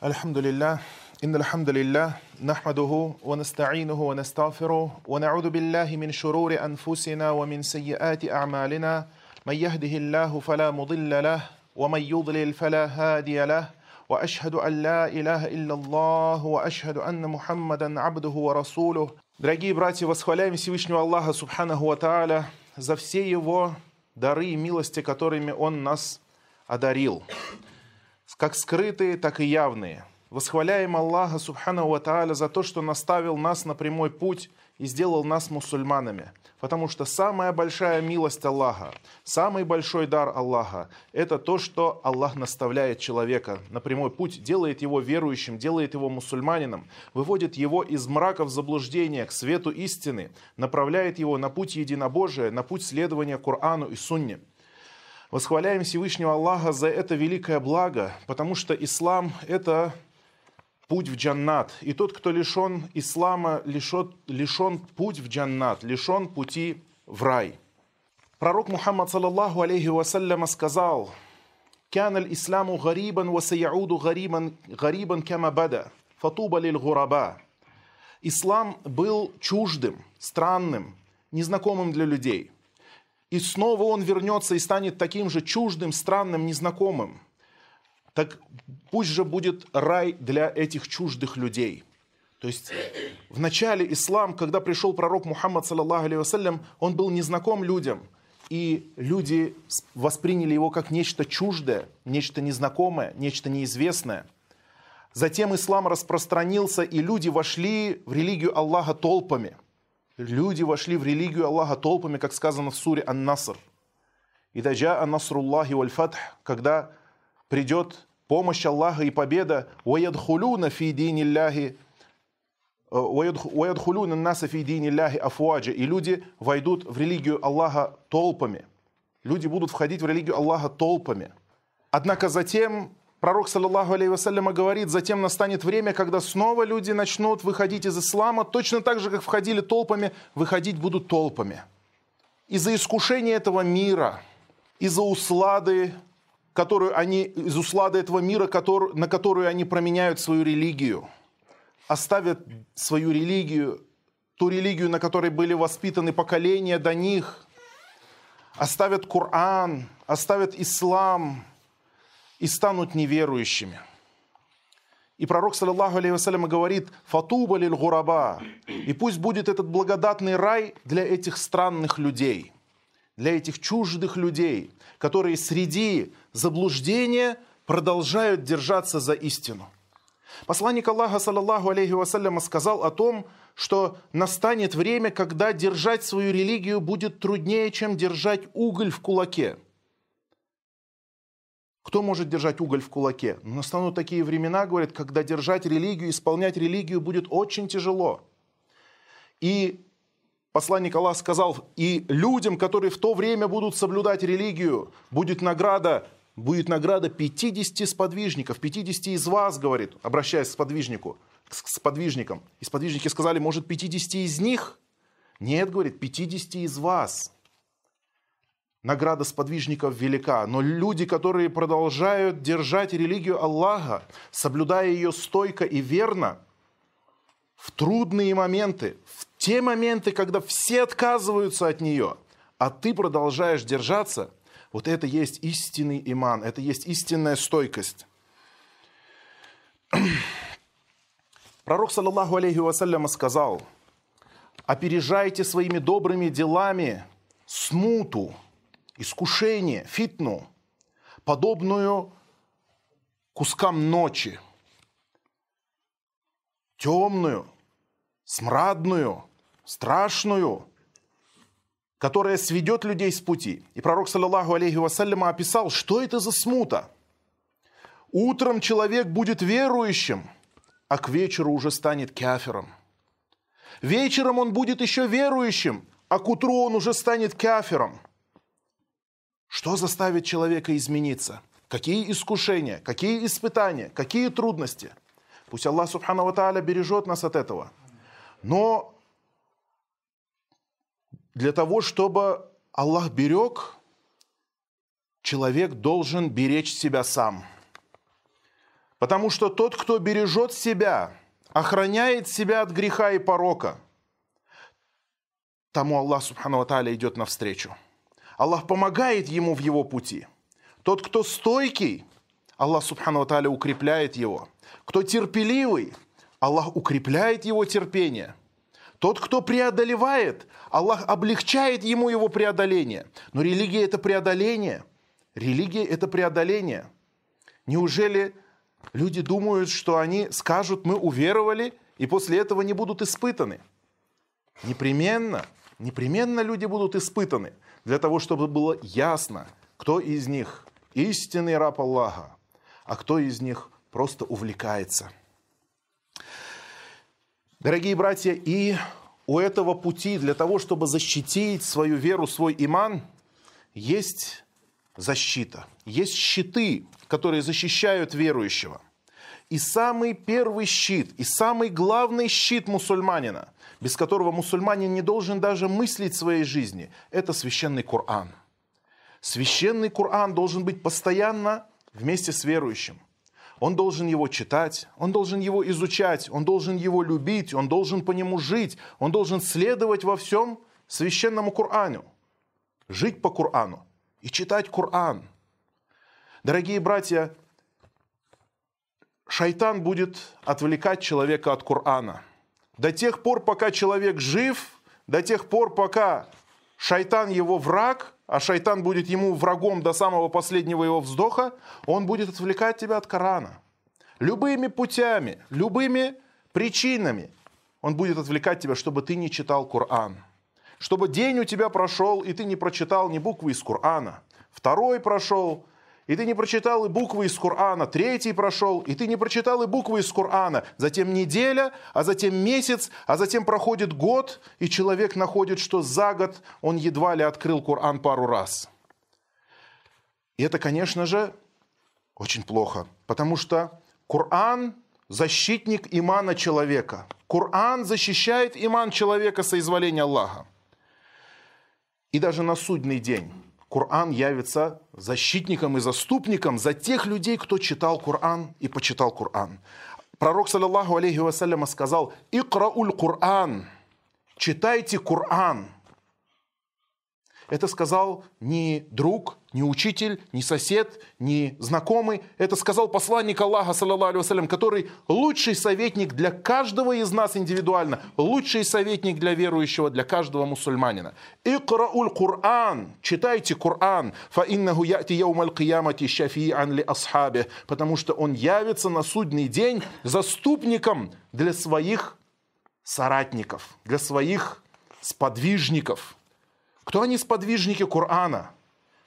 الحمد لله إن الحمد لله نحمده ونستعينه ونستغفره ونعوذ بالله من شرور أنفسنا ومن سيئات أعمالنا من يهده الله فلا مضل له ومن يضلل فلا هادي له وأشهد أن لا إله إلا الله وأشهد أن محمدا عبده ورسوله Дорогие братья, восхваляем Всевышнего Аллаха Субханаху Ва Тааля за все Его дары и милости, которыми Он нас одарил, Как скрытые, так и явные. Восхваляем Аллаха Субхану Ва Тааля за то, что наставил нас на прямой путь и сделал нас мусульманами. Потому что самая большая милость Аллаха, самый большой дар Аллаха – это то, что Аллах наставляет человека на прямой путь, делает его верующим, делает его мусульманином, выводит его из мраков заблуждения к свету истины, направляет его на путь единобожия, на путь следования Корану и Сунне. Восхваляем Всевышнего Аллаха за это великое благо, потому что ислам – это путь в джаннат. И тот, кто лишен ислама, лишен, лишен путь в джаннат, лишен пути в рай. Пророк Мухаммад, саллаллаху алейхи вассаляма, сказал, «Кян аль-исламу гарибан ва гарибан, гарибан бада, фатуба лиль гураба». Ислам был чуждым, странным, незнакомым для людей. И снова он вернется и станет таким же чуждым, странным, незнакомым – так пусть же будет рай для этих чуждых людей. То есть в начале ислам, когда пришел пророк Мухаммад, саллаллаху алейhi он был незнаком людям. И люди восприняли его как нечто чуждое, нечто незнакомое, нечто неизвестное. Затем ислам распространился, и люди вошли в религию Аллаха толпами. Люди вошли в религию Аллаха толпами, как сказано в суре Ан-Наср. И даджа Ан-Насруллахи валь-Фатх, когда придет помощь Аллаха и победа, «Ваядхулюна фи динилляхи э, «Ваядхулюна наса фи динилляхи афуаджа» и люди войдут в религию Аллаха толпами. Люди будут входить в религию Аллаха толпами. Однако затем пророк, саллаллаху алейhi вассаляма, говорит, затем настанет время, когда снова люди начнут выходить из ислама, точно так же, как входили толпами, выходить будут толпами. Из-за искушения этого мира, из-за услады которую они, из услада этого мира, который, на которую они променяют свою религию, оставят свою религию, ту религию, на которой были воспитаны поколения до них, оставят Коран, оставят ислам и станут неверующими. И пророк, саллаллаху алейhi вассалям, говорит, «Фатуба лиль гураба». И пусть будет этот благодатный рай для этих странных людей, для этих чуждых людей, которые среди заблуждения продолжают держаться за истину. Посланник Аллаха, саллаллаху алейхи вассаляма, сказал о том, что настанет время, когда держать свою религию будет труднее, чем держать уголь в кулаке. Кто может держать уголь в кулаке? Настанут такие времена, говорят, когда держать религию, исполнять религию будет очень тяжело. И посланник Аллаха сказал, и людям, которые в то время будут соблюдать религию, будет награда, будет награда 50 сподвижников, 50 из вас, говорит, обращаясь к сподвижнику, к сподвижникам. И сподвижники сказали, может, 50 из них? Нет, говорит, 50 из вас. Награда сподвижников велика, но люди, которые продолжают держать религию Аллаха, соблюдая ее стойко и верно, в трудные моменты, в те моменты, когда все отказываются от нее, а ты продолжаешь держаться, вот это есть истинный иман, это есть истинная стойкость. Пророк, саллаллаху алейхи вассаляма, сказал, опережайте своими добрыми делами смуту, искушение, фитну, подобную кускам ночи, темную, смрадную, страшную, которая сведет людей с пути. И пророк, саллаллаху алейхи вассаляма, описал, что это за смута. Утром человек будет верующим, а к вечеру уже станет кафером. Вечером он будет еще верующим, а к утру он уже станет кафером. Что заставит человека измениться? Какие искушения, какие испытания, какие трудности? Пусть Аллах Субхану Ва бережет нас от этого. Но для того, чтобы Аллах берег, человек должен беречь себя сам. Потому что тот, кто бережет себя, охраняет себя от греха и порока, тому Аллах Субхану Тааля идет навстречу. Аллах помогает ему в его пути. Тот, кто стойкий, Аллах Субхану Тааля укрепляет его. Кто терпеливый, Аллах укрепляет его терпение. Тот, кто преодолевает, Аллах облегчает ему его преодоление. Но религия – это преодоление. Религия – это преодоление. Неужели люди думают, что они скажут, мы уверовали, и после этого не будут испытаны? Непременно, непременно люди будут испытаны, для того, чтобы было ясно, кто из них истинный раб Аллаха, а кто из них просто увлекается – Дорогие братья, и у этого пути для того, чтобы защитить свою веру, свой иман, есть защита, есть щиты, которые защищают верующего. И самый первый щит, и самый главный щит мусульманина, без которого мусульманин не должен даже мыслить своей жизни, это священный Коран. Священный Коран должен быть постоянно вместе с верующим – он должен его читать, он должен его изучать, он должен его любить, он должен по нему жить, он должен следовать во всем священному Корану, жить по Корану и читать Коран. Дорогие братья, шайтан будет отвлекать человека от Корана. До тех пор, пока человек жив, до тех пор, пока шайтан его враг, а шайтан будет ему врагом до самого последнего его вздоха, он будет отвлекать тебя от Корана. Любыми путями, любыми причинами он будет отвлекать тебя, чтобы ты не читал Коран. Чтобы день у тебя прошел, и ты не прочитал ни буквы из Корана. Второй прошел, и ты не прочитал и буквы из Корана, третий прошел, и ты не прочитал и буквы из Корана, затем неделя, а затем месяц, а затем проходит год, и человек находит, что за год он едва ли открыл Коран пару раз. И это, конечно же, очень плохо, потому что Коран – защитник имана человека. Коран защищает иман человека соизволения Аллаха. И даже на судный день Коран явится защитником и заступником за тех людей, кто читал Коран и почитал Коран. Пророк, саллаллаху алейхи вассаляма, сказал, «Икрауль Коран» – «Читайте Коран». Это сказал не друг, не учитель, не сосед, не знакомый. Это сказал посланник Аллаха, саллаллаху который лучший советник для каждого из нас индивидуально, лучший советник для верующего, для каждого мусульманина. Икрауль Кур'ан, читайте Кур'ан, фа иннаху яти яумаль киямати шафи'ан ли асхабе, потому что он явится на судный день заступником для своих соратников, для своих сподвижников – кто они сподвижники Корана?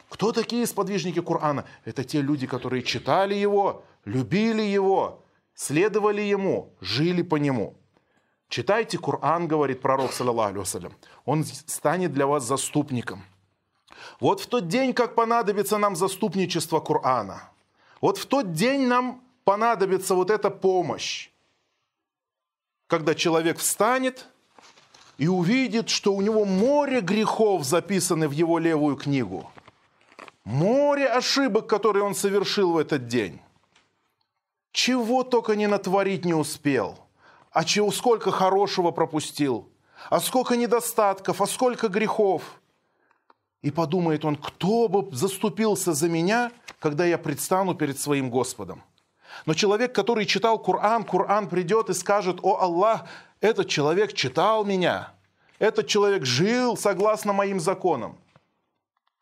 Кто такие сподвижники Корана? Это те люди, которые читали его, любили его, следовали ему, жили по нему. Читайте Коран, говорит пророк, саллаллаху Он станет для вас заступником. Вот в тот день, как понадобится нам заступничество Корана, вот в тот день нам понадобится вот эта помощь, когда человек встанет – и увидит, что у него море грехов записаны в его левую книгу. Море ошибок, которые он совершил в этот день. Чего только не натворить не успел. А чего, сколько хорошего пропустил. А сколько недостатков, а сколько грехов. И подумает он, кто бы заступился за меня, когда я предстану перед своим Господом. Но человек, который читал Коран, Коран придет и скажет, о Аллах, этот человек читал меня, этот человек жил согласно моим законам.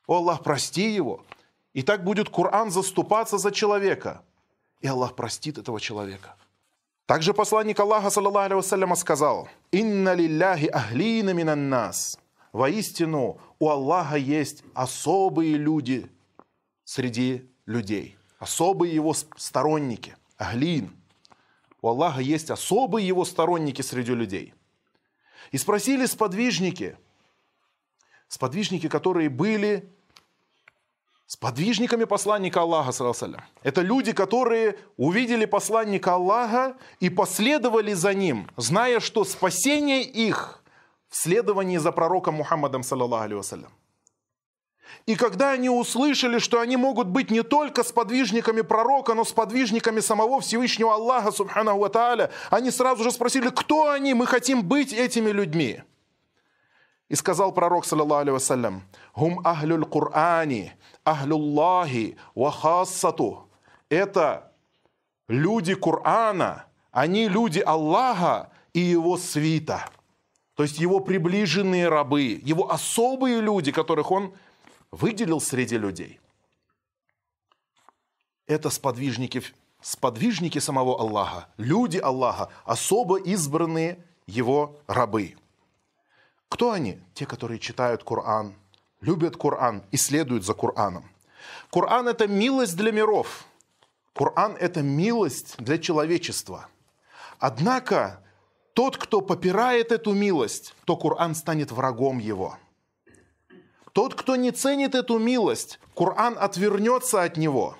О Аллах, прости его. И так будет Коран заступаться за человека. И Аллах простит этого человека. Также посланник Аллаха, саллаллаху алейhi сказал, «Инна лилляхи ахлина минан нас». Воистину, у Аллаха есть особые люди среди людей, особые его сторонники, ахлин – у Аллаха есть особые его сторонники среди людей. И спросили сподвижники, сподвижники, которые были сподвижниками посланника Аллаха, это люди, которые увидели посланника Аллаха и последовали за ним, зная, что спасение их в следовании за пророком Мухаммадом, саллаллаху И когда они услышали, что они могут быть не только сподвижниками пророка, но сподвижниками самого Всевышнего Аллаха, субханаху ва тааля, они сразу же спросили, кто они, мы хотим быть этими людьми. И сказал пророк, саллаллаху алейhi вассалям, «Хум ахлюль Кур'ани, ахлюллахи ва хассату». Это люди Корана, они люди Аллаха и его свита. То есть его приближенные рабы, его особые люди, которых он выделил среди людей. Это сподвижники, сподвижники самого Аллаха, люди Аллаха, особо избранные его рабы. Кто они? Те, которые читают Коран, любят Коран и следуют за Кораном. Коран – это милость для миров. Коран – это милость для человечества. Однако тот, кто попирает эту милость, то Коран станет врагом его – тот, кто не ценит эту милость, Коран отвернется от него.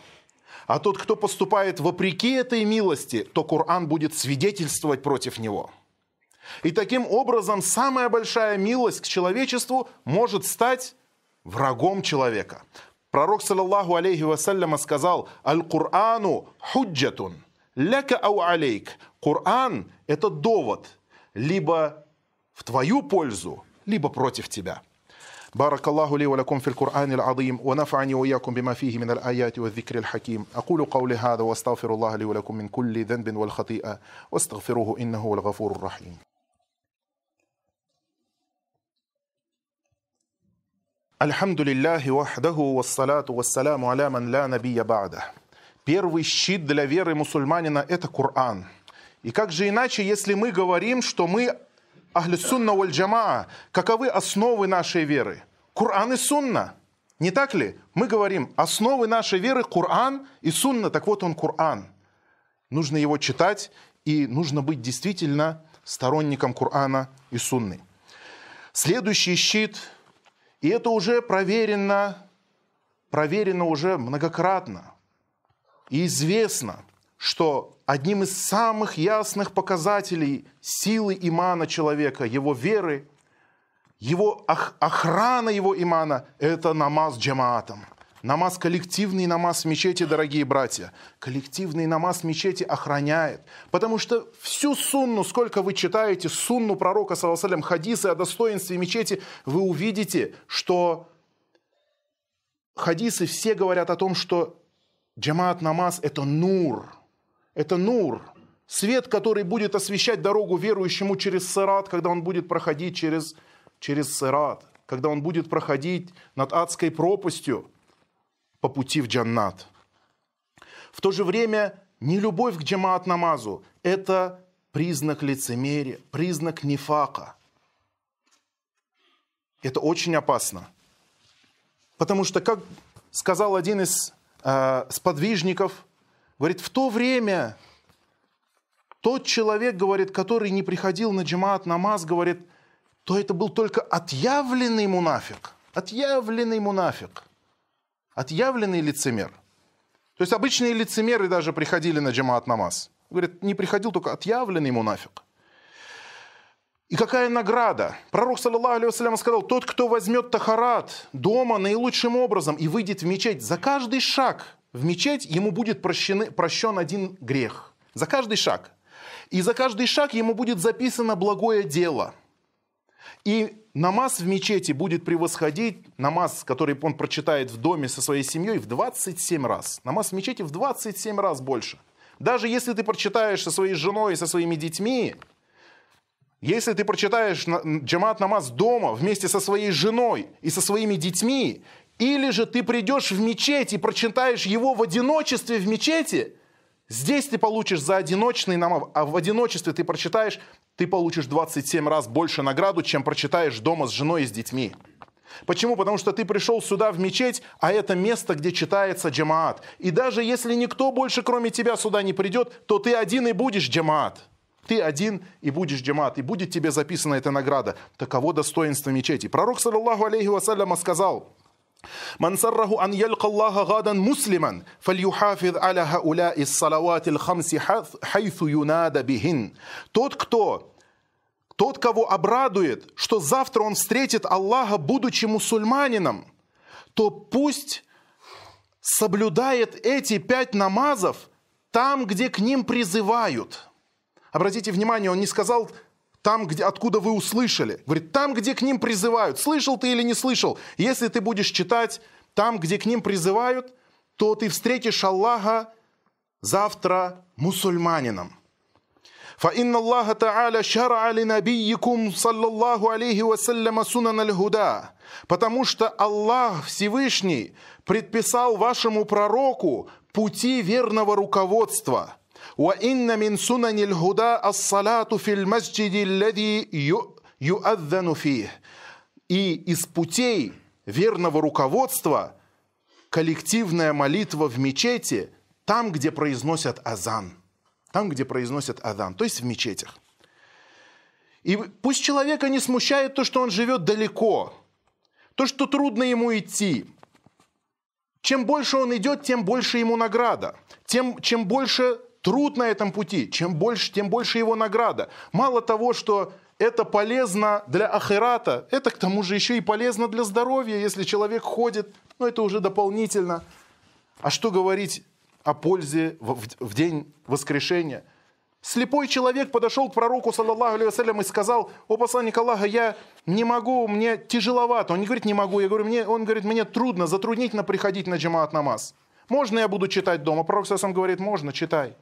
А тот, кто поступает вопреки этой милости, то Коран будет свидетельствовать против него. И таким образом самая большая милость к человечеству может стать врагом человека. Пророк, саллаллаху алейхи вассаляма, сказал, «Аль-Курану худжатун, ляка ау алейк». Коран – это довод, либо в твою пользу, либо против тебя. بارك الله لي ولكم في القرآن العظيم ونفعني وإياكم بما فيه من الآيات والذكر الحكيم أقول قولي هذا واستغفر الله لي ولكم من كل ذنب والخطيئة واستغفروه إنه هو الغفور الرحيم الحمد لله وحده والصلاة والسلام على من لا نبي بعده Первый щит для веры мусульманина – это Коран. И как же иначе, если мы говорим, что мы Ахли сунна валь джамаа, каковы основы нашей веры? Кур'ан и сунна. Не так ли? Мы говорим, основы нашей веры Кур'ан и сунна. Так вот он Кур'ан. Нужно его читать и нужно быть действительно сторонником Кур'ана и сунны. Следующий щит, и это уже проверено, проверено уже многократно и известно, что одним из самых ясных показателей силы имана человека, его веры, его охрана его имана – это намаз джамаатом. Намаз коллективный намаз в мечети, дорогие братья. Коллективный намаз в мечети охраняет. Потому что всю сунну, сколько вы читаете, сунну пророка, саллаху хадисы о достоинстве мечети, вы увидите, что хадисы все говорят о том, что джамаат намаз – это нур – это нур, свет, который будет освещать дорогу верующему через сырат, когда он будет проходить через, через сырат, когда он будет проходить над адской пропастью по пути в джаннат. В то же время не любовь к джамаат намазу – это признак лицемерия, признак нефака. Это очень опасно. Потому что, как сказал один из э, сподвижников – Говорит, в то время тот человек, говорит, который не приходил на джамаат намаз, говорит, то это был только отъявленный мунафик. Отъявленный мунафик. Отъявленный лицемер. То есть обычные лицемеры даже приходили на джамаат намаз. Говорит, не приходил только отъявленный мунафик. И какая награда? Пророк, саллаллаху алейhi сказал, тот, кто возьмет тахарат дома наилучшим образом и выйдет в мечеть за каждый шаг, в мечеть, ему будет прощены, прощен один грех. За каждый шаг. И за каждый шаг ему будет записано благое дело. И намаз в мечети будет превосходить намаз, который он прочитает в доме со своей семьей, в 27 раз. Намаз в мечети в 27 раз больше. Даже если ты прочитаешь со своей женой и со своими детьми, если ты прочитаешь джамат намаз дома вместе со своей женой и со своими детьми, или же ты придешь в мечеть и прочитаешь его в одиночестве в мечети, здесь ты получишь за одиночный намаз, а в одиночестве ты прочитаешь, ты получишь 27 раз больше награду, чем прочитаешь дома с женой и с детьми. Почему? Потому что ты пришел сюда в мечеть, а это место, где читается джамаат. И даже если никто больше, кроме тебя, сюда не придет, то ты один и будешь джамаат. Ты один и будешь джамаат, и будет тебе записана эта награда. Таково достоинство мечети. Пророк, саллаллаху алейхи вассаляма, сказал – من سره أن يلقى الله غدا مسلما فليحافظ على هؤلاء الصلوات الخمس حيث ينادى بهن Тот, кто тот, кого обрадует, что завтра он встретит Аллаха, будучи мусульманином, то пусть соблюдает эти пять намазов там, где к ним призывают. Обратите внимание, он не сказал там, где, откуда вы услышали. Говорит, там, где к ним призывают. Слышал ты или не слышал? Если ты будешь читать там, где к ним призывают, то ты встретишь Аллаха завтра мусульманином. فإن الله تعالى شرع لنبيكم صلى الله عليه وسلم سنن الهدى Потому что Аллах Всевышний предписал вашему пророку пути верного руководства. وإن من سنن الهدى الصلاة في المسجد الذي يؤذن فيه. И из путей верного руководства коллективная молитва в мечети там, где произносят азан – там, где произносят адан, то есть в мечетях. И пусть человека не смущает то, что он живет далеко, то, что трудно ему идти. Чем больше он идет, тем больше ему награда. Тем, чем больше труд на этом пути, чем больше, тем больше его награда. Мало того, что это полезно для ахирата, это к тому же еще и полезно для здоровья, если человек ходит, ну, это уже дополнительно. А что говорить о пользе в, в, в день воскрешения. Слепой человек подошел к пророку, саллаллаху алейhi и сказал, о посланник Аллаха, я не могу, мне тяжеловато. Он не говорит, не могу, я говорю, мне, он говорит, мне трудно, затруднительно приходить на джамаат намаз. Можно я буду читать дома? Пророк сам говорит, можно, читай.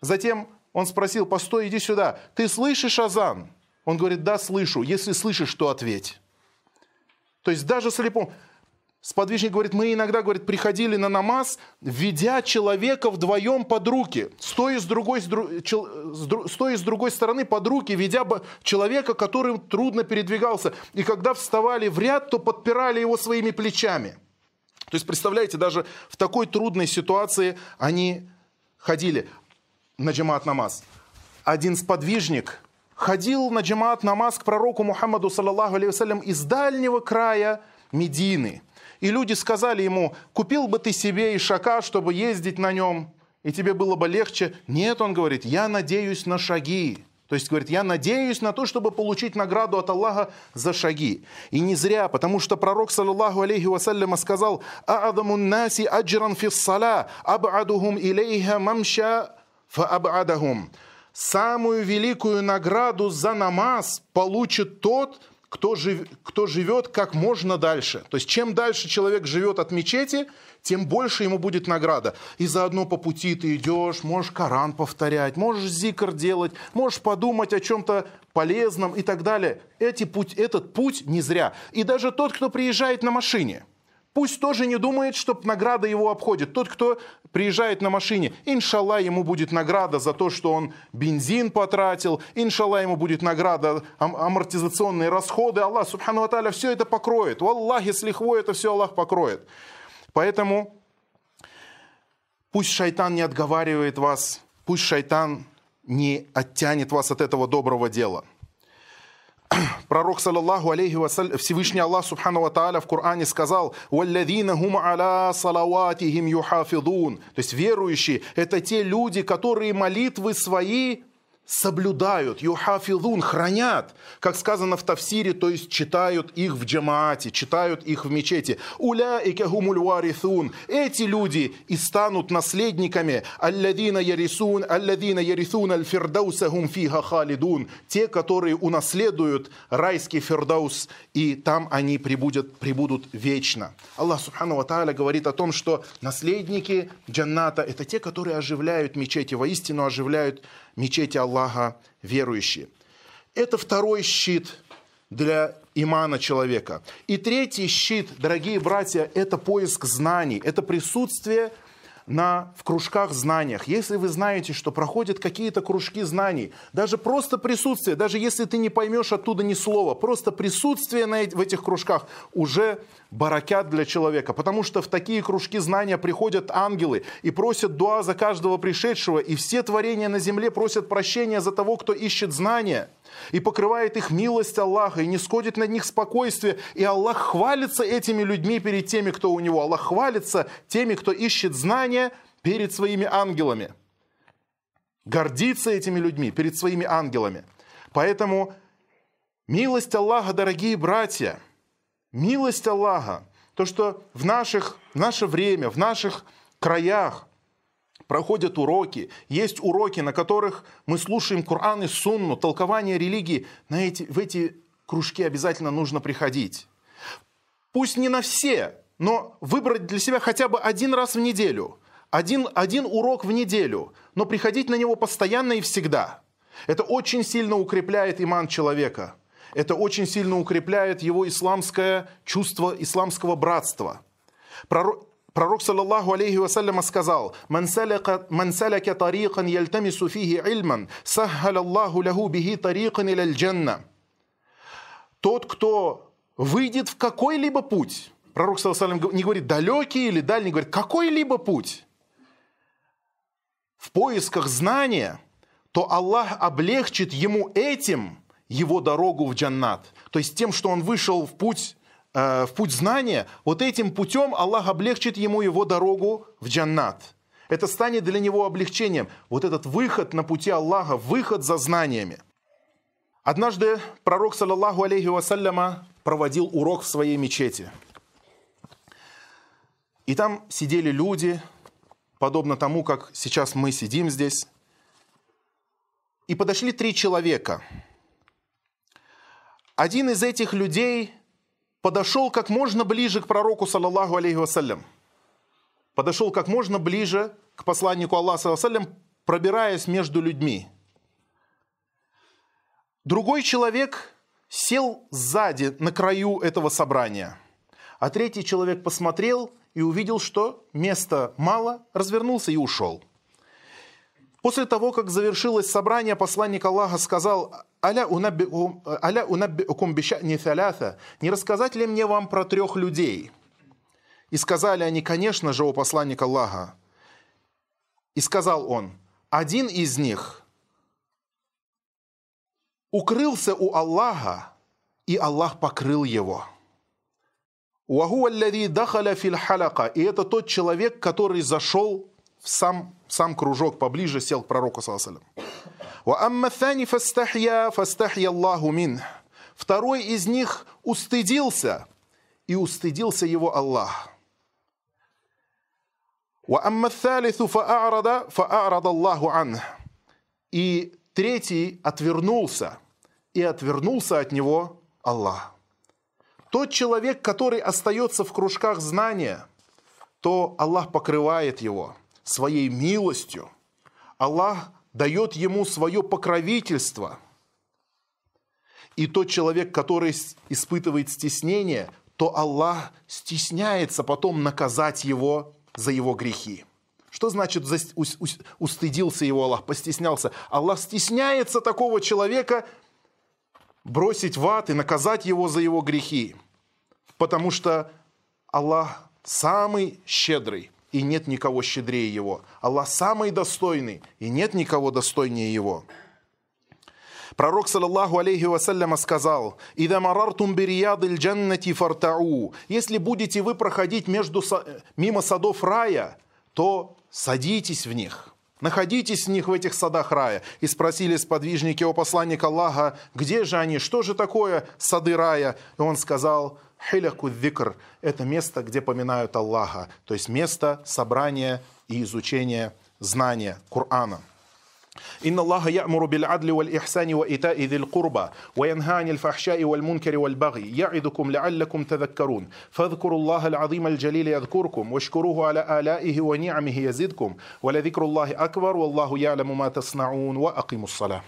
Затем он спросил, постой, иди сюда, ты слышишь азан? Он говорит, да, слышу. Если слышишь, то ответь. То есть даже слепому. Сподвижник говорит, мы иногда, говорит, приходили на намаз, ведя человека вдвоем под руки, стоя с другой, стоя с другой стороны под руки, ведя человека, который трудно передвигался. И когда вставали в ряд, то подпирали его своими плечами. То есть, представляете, даже в такой трудной ситуации они ходили на джамаат намаз. Один сподвижник ходил на джамаат намаз к пророку Мухаммаду, саллаллаху алейhi из дальнего края Медины – и люди сказали ему, купил бы ты себе ишака, чтобы ездить на нем, и тебе было бы легче. Нет, он говорит, я надеюсь на шаги. То есть, говорит, я надеюсь на то, чтобы получить награду от Аллаха за шаги. И не зря, потому что пророк, саллаллаху алейхи вассаляма, сказал, «А'адамун наси аджран фиссала, аб'адухум илейха мамша фа'аб'адахум». Самую великую награду за намаз получит тот, кто, жив, кто живет как можно дальше. То есть чем дальше человек живет от мечети, тем больше ему будет награда. И заодно по пути ты идешь, можешь Коран повторять, можешь зикр делать, можешь подумать о чем-то полезном и так далее. Эти путь, этот путь не зря. И даже тот, кто приезжает на машине – Пусть тоже не думает, что награда его обходит. Тот, кто приезжает на машине, иншалла, ему будет награда за то, что он бензин потратил, иншалла, ему будет награда ам- амортизационные расходы. Аллах, субхану аталя, все это покроет. Аллахе с лихвой это все Аллах покроет. Поэтому пусть шайтан не отговаривает вас, пусть шайтан не оттянет вас от этого доброго дела – пророк, саллаллаху алейхи вассалям, Всевышний Аллах, субхану ва в Коране сказал. То есть верующие – это те люди, которые молитвы свои соблюдают, юхафилун, хранят, как сказано в Тавсире, то есть читают их в джамаате, читают их в мечети. Уля и варithун. Эти люди и станут наследниками. Алладина ярисун, алладина ярисун аль фирдаусахум халидун. Те, которые унаследуют райский фирдаус, и там они прибудут, прибудут вечно. Аллах Субхану Ва говорит о том, что наследники джанната – это те, которые оживляют мечети, воистину оживляют мечети Аллаха верующие. Это второй щит для имана человека. И третий щит, дорогие братья, это поиск знаний, это присутствие на, в кружках знаниях. Если вы знаете, что проходят какие-то кружки знаний, даже просто присутствие, даже если ты не поймешь оттуда ни слова, просто присутствие на, в этих кружках уже баракят для человека. Потому что в такие кружки знания приходят ангелы и просят дуа за каждого пришедшего, и все творения на земле просят прощения за того, кто ищет знания и покрывает их милость Аллаха, и не сходит на них спокойствие. И Аллах хвалится этими людьми перед теми, кто у него. Аллах хвалится теми, кто ищет знания перед своими ангелами. Гордится этими людьми перед своими ангелами. Поэтому милость Аллаха, дорогие братья, милость Аллаха, то, что в, наших, в наше время, в наших краях проходят уроки, есть уроки, на которых мы слушаем Коран и Сунну, толкование религии, на эти, в эти кружки обязательно нужно приходить. Пусть не на все, но выбрать для себя хотя бы один раз в неделю, один, один урок в неделю, но приходить на него постоянно и всегда. Это очень сильно укрепляет иман человека. Это очень сильно укрепляет его исламское чувство исламского братства. Пророк, саллаллаху алейхи вассаляма, сказал, «Ман саляка тарикан яльтамису фихи ильман, саххаля Аллаху лаху бихи тарикан иля джанна». Тот, кто выйдет в какой-либо путь, пророк, саллаллаху не говорит далекий или дальний, говорит какой-либо путь, в поисках знания, то Аллах облегчит ему этим его дорогу в джаннат. То есть тем, что он вышел в путь Э, в путь знания, вот этим путем Аллах облегчит ему его дорогу в джаннат. Это станет для него облегчением. Вот этот выход на пути Аллаха, выход за знаниями. Однажды пророк, саллаллаху алейхи вассаляма, проводил урок в своей мечети. И там сидели люди, подобно тому, как сейчас мы сидим здесь. И подошли три человека. Один из этих людей подошел как можно ближе к пророку, саллаллаху алейхи вассалям. Подошел как можно ближе к посланнику Аллаха, саллаллаху пробираясь между людьми. Другой человек сел сзади, на краю этого собрания. А третий человек посмотрел и увидел, что места мало, развернулся и ушел. После того, как завершилось собрание, посланник Аллаха сказал, «Аля унаббиукум бишани тhalятha, не рассказать ли мне вам про трех людей?» И сказали они, конечно же, о посланник Аллаха. И сказал он, один из них укрылся у Аллаха, и Аллах покрыл его. И это тот человек, который зашел в сам, сам кружок поближе, сел к пророку, саллаху Второй из них устыдился, и устыдился его Аллах. И третий отвернулся, и отвернулся от него Аллах. Тот человек, который остается в кружках знания, то Аллах покрывает его своей милостью. Аллах дает ему свое покровительство. И тот человек, который испытывает стеснение, то Аллах стесняется потом наказать его за его грехи. Что значит устыдился его Аллах, постеснялся? Аллах стесняется такого человека бросить в ад и наказать его за его грехи. Потому что Аллах самый щедрый, и нет никого щедрее Его. Аллах самый достойный, и нет никого достойнее Его. Пророк, саллаллаху алейхи вассаляма, сказал, «Ида марартум бирияд джаннати фартау». Если будете вы проходить между, мимо садов рая, то садитесь в них. Находитесь в них, в этих садах рая. И спросили сподвижники о посланника Аллаха, где же они, что же такое сады рая? И он сказал, Хиляку викр – это место, где поминают Аллаха, то есть место собрания и изучения знания Корана. إن الله يأمر بالعدل والإحسان وإيتاء ذي القربى وينهى عن الفحشاء والمنكر والبغي يعظكم لعلكم تذكرون فاذكروا الله العظيم الجليل يذكركم واشكروه على آلائه ونعمه يزدكم ولذكر الله أكبر والله يعلم ما تصنعون وأقيموا الصلاة